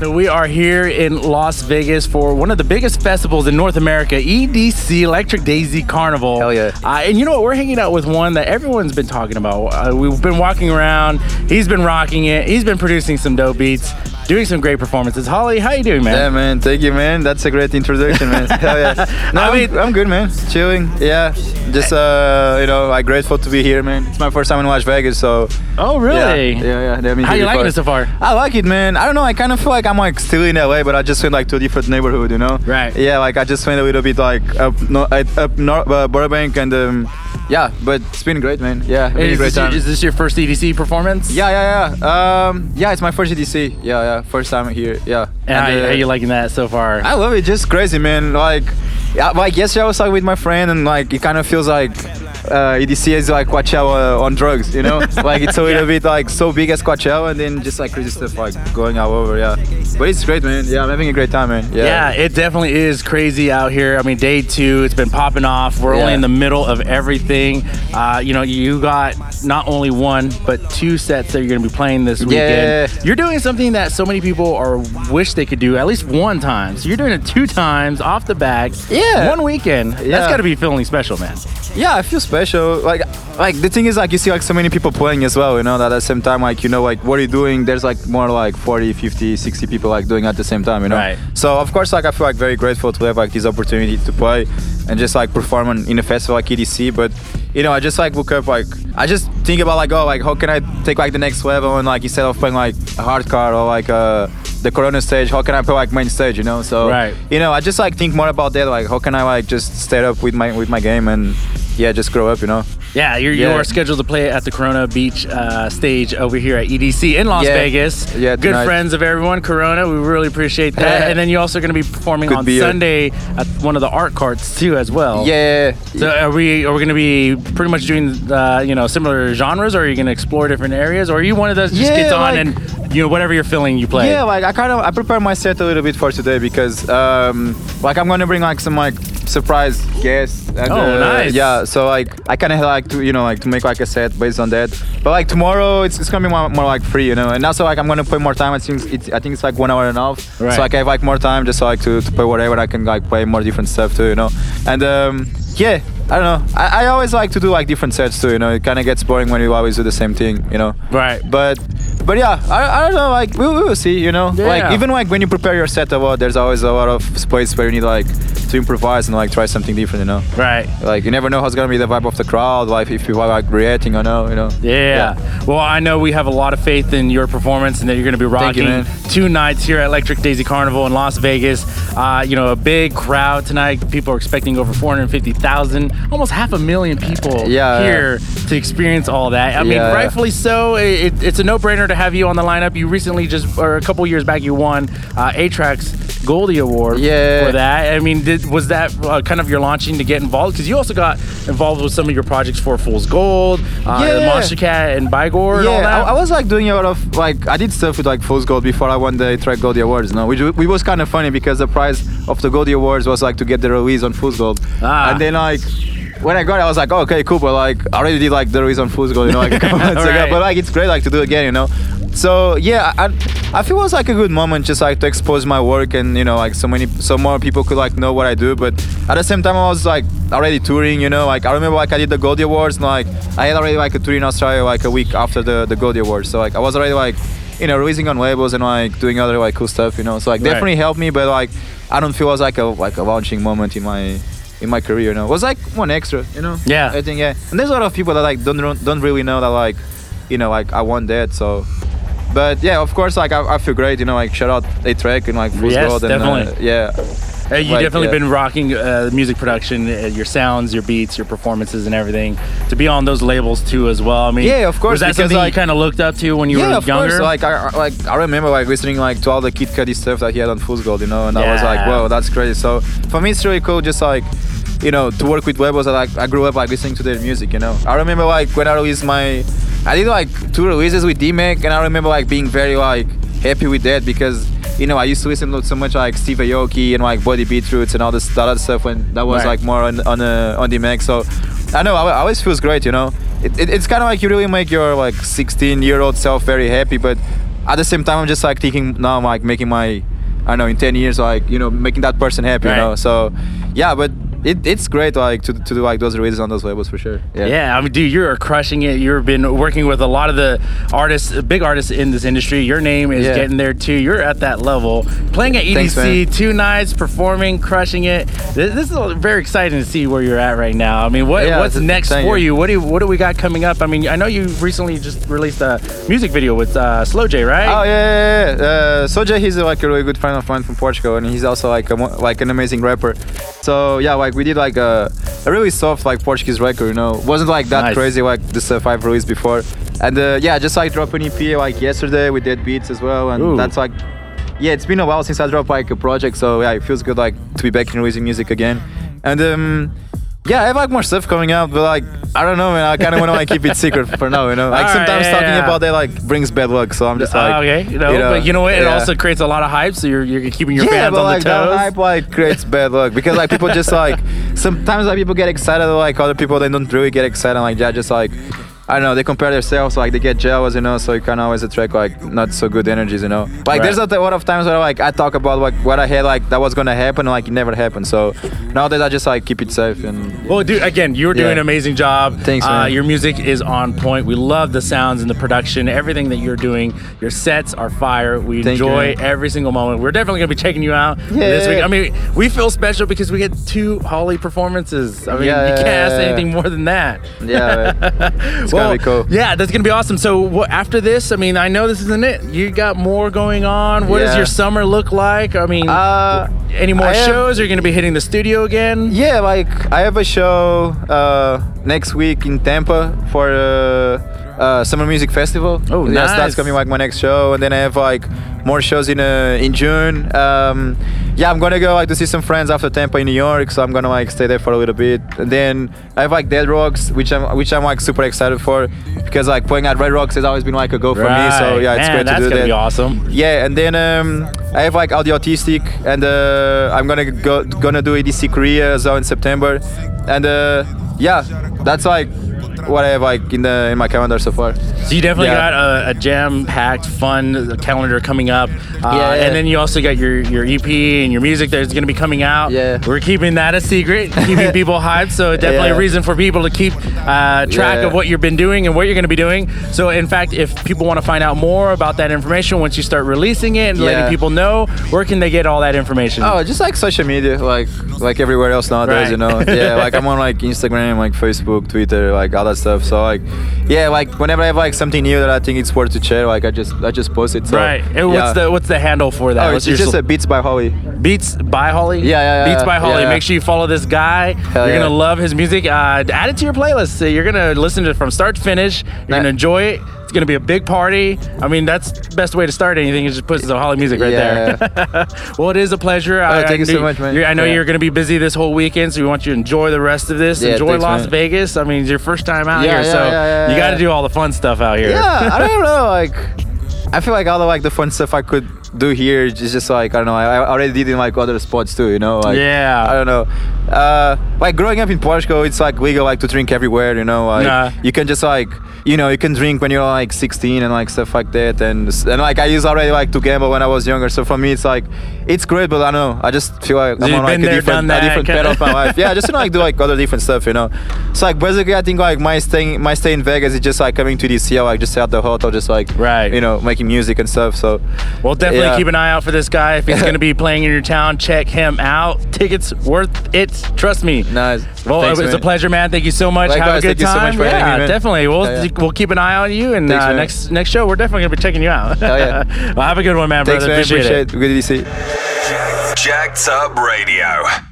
We are here in Las Vegas for one of the biggest festivals in North America, EDC Electric Daisy Carnival. Hell yeah. Uh, and you know what? We're hanging out with one that everyone's been talking about. Uh, we've been walking around. He's been rocking it. He's been producing some dope beats, doing some great performances. Holly, how you doing, man? Yeah, man. Thank you, man. That's a great introduction, man. Hell yeah. No, I I mean- mean, I'm good, man. Chilling. Yeah. Just, uh, you know, I'm grateful to be here, man. It's my first time in Las Vegas, so. Oh, really? Yeah, yeah. yeah. They've been How you liking it so far? I like it, man. I don't know. I kind of feel like I'm like still in LA, but I just went like to a different neighborhood, you know? Right. Yeah, like I just went a little bit like up, no, up North, uh, Burbank and um, yeah, but it's been great, man. Yeah, it's been Is great this, your, is this your first EDC performance? Yeah, yeah, yeah. Um, yeah, it's my first EDC. Yeah, yeah, first time here. Yeah. And how, uh, how you liking that so far? I love it. Just crazy, man. Like, yeah, like yesterday I was like with my friend, and like it kind of feels like uh, EDC is like Coachella on drugs, you know? like it's a little bit like so big as Coachella, and then just like crazy stuff like going all over. Yeah, but it's great, man. Yeah, I'm having a great time, man. Yeah. Yeah, it definitely is crazy out here. I mean, day two, it's been popping off. We're only Yeah. in the middle of everything. Uh, you know, you got not only one, but two sets that you're going to be playing this weekend. Yeah. You're doing something that so many people are wish they could do at least one time. So you're doing it two times off the back. Yeah. One weekend. That's Yeah. got to be feeling special, man. yeah, I feel special. Like, like the thing is, like you see like so many people playing as well. You know, that at the same time, like you know, like what are you doing? There's like more like 40, 50, 60 people like doing at the same time. You know. Right. So of course, like I feel like very grateful to have like this opportunity to play and just like perform on, in a festival like EDC. But you know, I just like look up like I just think about like oh like how can I take like the next level and like instead of playing like a hard card or like uh the Corona stage, how can I play like main stage? You know. So Right. you know, I just like think more about that. Like how can I like just stay up with my with my game and yeah, just grow up. You know. Yeah, you're, you are scheduled to play at the Corona Beach uh, stage over here at EDC in Las Yeah. Vegas. Yeah, Good tonight. friends of everyone, Corona. We really appreciate that. and then you're also going to be performing Good on beer. Sunday at one of the art carts too, as well. Yeah. So are we are we going to be pretty much doing uh, you know similar genres, or are you going to explore different areas, or are you one of those just Yeah, gets on like- and you know whatever you're feeling you play? Yeah, like I kind of I prepare my set a little bit for today because um, like I'm gonna bring like some like surprise guests. And, Oh, uh, nice. Yeah, so like I kind of like to you know like to make like a set based on that. But like tomorrow it's, it's gonna be more, more like free, you know. And also like I'm gonna play more time. I think it's I think it's like one hour and a half. Right. So like I have like more time just like to, to play whatever. I can like play more different stuff too, you know. And um, yeah. I don't know. I, I always like to do like different sets too. You know, it kind of gets boring when you always do the same thing. You know. Right. But but yeah, I, I don't know. Like we, we will see. You know, Yeah. like even like when you prepare your set a lot, there's always a lot of space where you need like to improvise and like try something different. You know, Right. like you never know how's gonna be the vibe of the crowd. Like if people are like reacting or no. You know. Yeah. Well, I know we have a lot of faith in your performance and that you're to be Thank you, rocking two nights here at Electric Daisy Carnival in Las Vegas. Uh, you know, a big crowd tonight. People are expecting over 450,000, almost half a million people Yeah. here to experience all that. I mean, Yeah. rightfully so. It, it's a no-brainer to have you on the lineup. You recently just, or a couple years back, you won uh, A-Trak's Goldie Award Yeah. for that. I mean, did, was that uh, kind of your launching to get involved? Because you also got involved with some of your projects for Fool's Gold, uh, Yeah. Monstercat, and Buygore and all Yeah, that. I, I was like doing a lot of like I did stuff with like Fool's Gold before I won the Trak Goldie Awards. No, which, which was kind of funny because the prize of the Goldie Awards was like to get the release on Fool's Gold. Ah. And then like when I got it, I was like, oh, okay, cool, but like I already did like the release on Fool's Gold, you know, like a couple months Right. ago. But like it's great like to do it again, you know. So yeah, I, I feel it was like a good moment just like to expose my work and you know like so many so more people could like know what I do. But at the same time, I was like already touring, you know. Like I remember like I did the Goldie Awards, and, like I had already like a tour in Australia like a week after the the Goldie Awards. So like I was already like you know releasing on labels and like doing other like cool stuff, you know. So like Right. definitely helped me, but like I don't feel it was like a like a launching moment in my in my career, you know. It was like one extra, you know. Yeah. I think yeah. And there's a lot of people that like don't don't really know that like you know like I won that so. But yeah, of course, like I, I feel great, you know. Like shout out A-Trak and like Fool's Yes, Gold and uh, definitely. yeah, Uh, you like, definitely yeah. been rocking uh, music production, uh, your sounds, your beats, your performances, and everything. To be on those labels too, as well. I mean, Yeah, of course, Was that something like- you kind of looked up to when you yeah, were of younger? course. Like I I- like I remember like listening like to all the Kid Cudi stuff that he had on Fool's Gold, you know, and I was like, Yeah. whoa, that's crazy. So for me, it's really cool, just like you know, to work with labels that like I grew up like listening to their music, you know. I remember like when I released my, I did like two releases with D-Mac, and I remember like being very like happy with that because. You know, I used to listen to so much like Steve Aoki and like Bloody Beetroots and all this that stuff when that was Right. like more on on uh, on the Mac. So I know I, I always feels great. You know, it, it, it's kind of like you really make your like 16 year old self very happy, but at the same time, I'm just like thinking now, I'm like making my, I don't know, in 10 years, like you know, making that person happy, Right. you know. So, yeah, but it, it's great like to, to do like those releases on those labels for sure. Yeah. Yeah, I mean, dude, you're crushing it. You've been working with a lot of the artists, big artists in this industry. Your name is Yeah. getting there too. You're at that level, playing at EDC, Thanks, two nights, performing, crushing it. This, this is very exciting to see where you're at right now. I mean, what, Yeah, what's next for you. you. What do you, what do we got coming up? I mean, I know you recently just released a music video with uh, Slow J, right? Oh yeah, yeah, yeah. Uh, Slow J, he's uh, like a really good friend of mine from Portugal, and he's also like a, like an amazing rapper. So yeah, like we did like a, a really soft like Portuguese record, you know. wasn't like that Nice. crazy like the stuff I've released before. And uh, yeah, just like dropped an EP like yesterday with Dead Beats as well, and Ooh. that's like. Yeah, it's been a while since I dropped like a project, so yeah, it feels good like to be back in releasing music again. And um, yeah, I have like more stuff coming out, but like I don't know, man. I kind of want to like keep it secret for now, you know. Like All right, sometimes yeah, talking yeah. about that like brings bad luck, so I'm just like, Oh, okay, you know, but you know what? It yeah. also creates a lot of hype, so you're, you're keeping your yeah, fans but on like the toes. that hype like creates bad luck because like people just like sometimes like people get excited like other people they don't really get excited like yeah just like I don't know they compare themselves like they get jealous you know so you can always attract like not so good energies you know like there's a lot of times where like I talk about like what I had like that was gonna happen and like it never happened so nowadays I just like keep it safe and Well, dude, again, you're doing Yeah. an amazing job. Thanks, Uh, your music is on point. We love the sounds and the production, everything that you're doing. Your sets are fire. We Thank enjoy man. every single moment. We're definitely gonna be checking you out this week. I mean, we feel special because we get two Holly performances. I mean, Yeah, you can't ask yeah, yeah. anything more than that. Yeah, well, gonna be cool. Yeah, that's gonna be awesome. So what, after this, I mean, I know this isn't it. You got more going on. What does your summer look like? I mean, Uh, any more I have- shows? Are you gonna be hitting the studio again? Yeah, like I have a show uh, next week in Tampa for uh, uh, Sunset Music Festival. Oh, nice. that's coming like my next show, and then I have like more shows in uh, in June. Um, yeah, I'm gonna go like to see some friends after Tampa in New York, so I'm gonna like stay there for a little bit, and then I have like Red Rocks, which I'm which I'm like super excited for because like playing at Red Rocks has always been like a go for me. So yeah, it's Man, great to do that. that's gonna be awesome. Yeah, and then um, I have like Audiotistic, and uh, I'm gonna go gonna do EDC Korea as well in September, and uh, yeah, that's like what I have like in the in my calendar so far. So you definitely Yeah. got a, a jam-packed, fun calendar coming up, uh, Yeah, yeah. and then you also got your your EP and your music that's going to be coming out. Yeah. we're keeping that a secret, keeping people hyped. So definitely a reason for people to keep uh, track of what you've been doing and what you're going to be doing. So in fact, if people want to find out more about that information once you start releasing it and letting people know, where can they get all that information? Oh, just like social media, like like everywhere else nowadays, Right. you know. Yeah, like I'm on like Instagram, like Facebook, Twitter, like all that stuff. So like, yeah, like whenever I have like something new that I think it's worth to share, like I just I just posted. it. So, right. And what's the what's the handle for that? Oh, What's it's just so- a Beats by Holly. Beats by Holly. Yeah, yeah, yeah, Beats by Holly. yeah. Make sure you follow this guy. Hell you're yeah. gonna love his music. Uh, add it to your playlist. So you're gonna listen to it from start to finish. You're Nah. gonna enjoy it. It's gonna be a big party. I mean, that's the best way to start anything is just put some Holly music right Yeah. there. well, it is a pleasure. Oh, I, Oh, thank I you so much, man. I know Yeah. you're gonna be busy this whole weekend, so we want you to enjoy the rest of this. Yeah, enjoy thanks, Las man. Vegas. I mean, it's your first time out here, so you got to do all the fun stuff out here. Yeah, I don't know. Like, I feel like all the like the fun stuff I could do here is just like I don't know. I, I already did in like other spots too. You know, like Yeah. I don't know. Uh, like growing up in Portugal, it's like legal like to drink everywhere. You know, like Nah. you can just like you know you can drink when you're like 16 and like stuff like that. And and like I used already like to gamble when I was younger. So for me, it's like it's great, but I don't know. I just feel like I'm on like been a there, different a different part of my life. Yeah, just to like do like other different stuff. You know, it's like basically I think like my staying my stay in Vegas is just like coming to DC. I like just stay at the hotel, just like Right. you know making music and stuff. So Well, definitely Yeah. keep an eye out for this guy. If he's going to be playing in your town, check him out. Tickets worth it. Trust me. nice. Well, Thanks, it was a pleasure, man. Thank you so much. Have a good thank you so time. much for yeah, me, definitely. We'll Hell yeah. we'll keep an eye on you, and Thanks, uh, next next show we're definitely gonna be checking you out. Hell yeah. well, have a good one, man, Thanks, brother. man. Appreciate it. Appreciate it. Good to see. you. Jack'd Up Radio.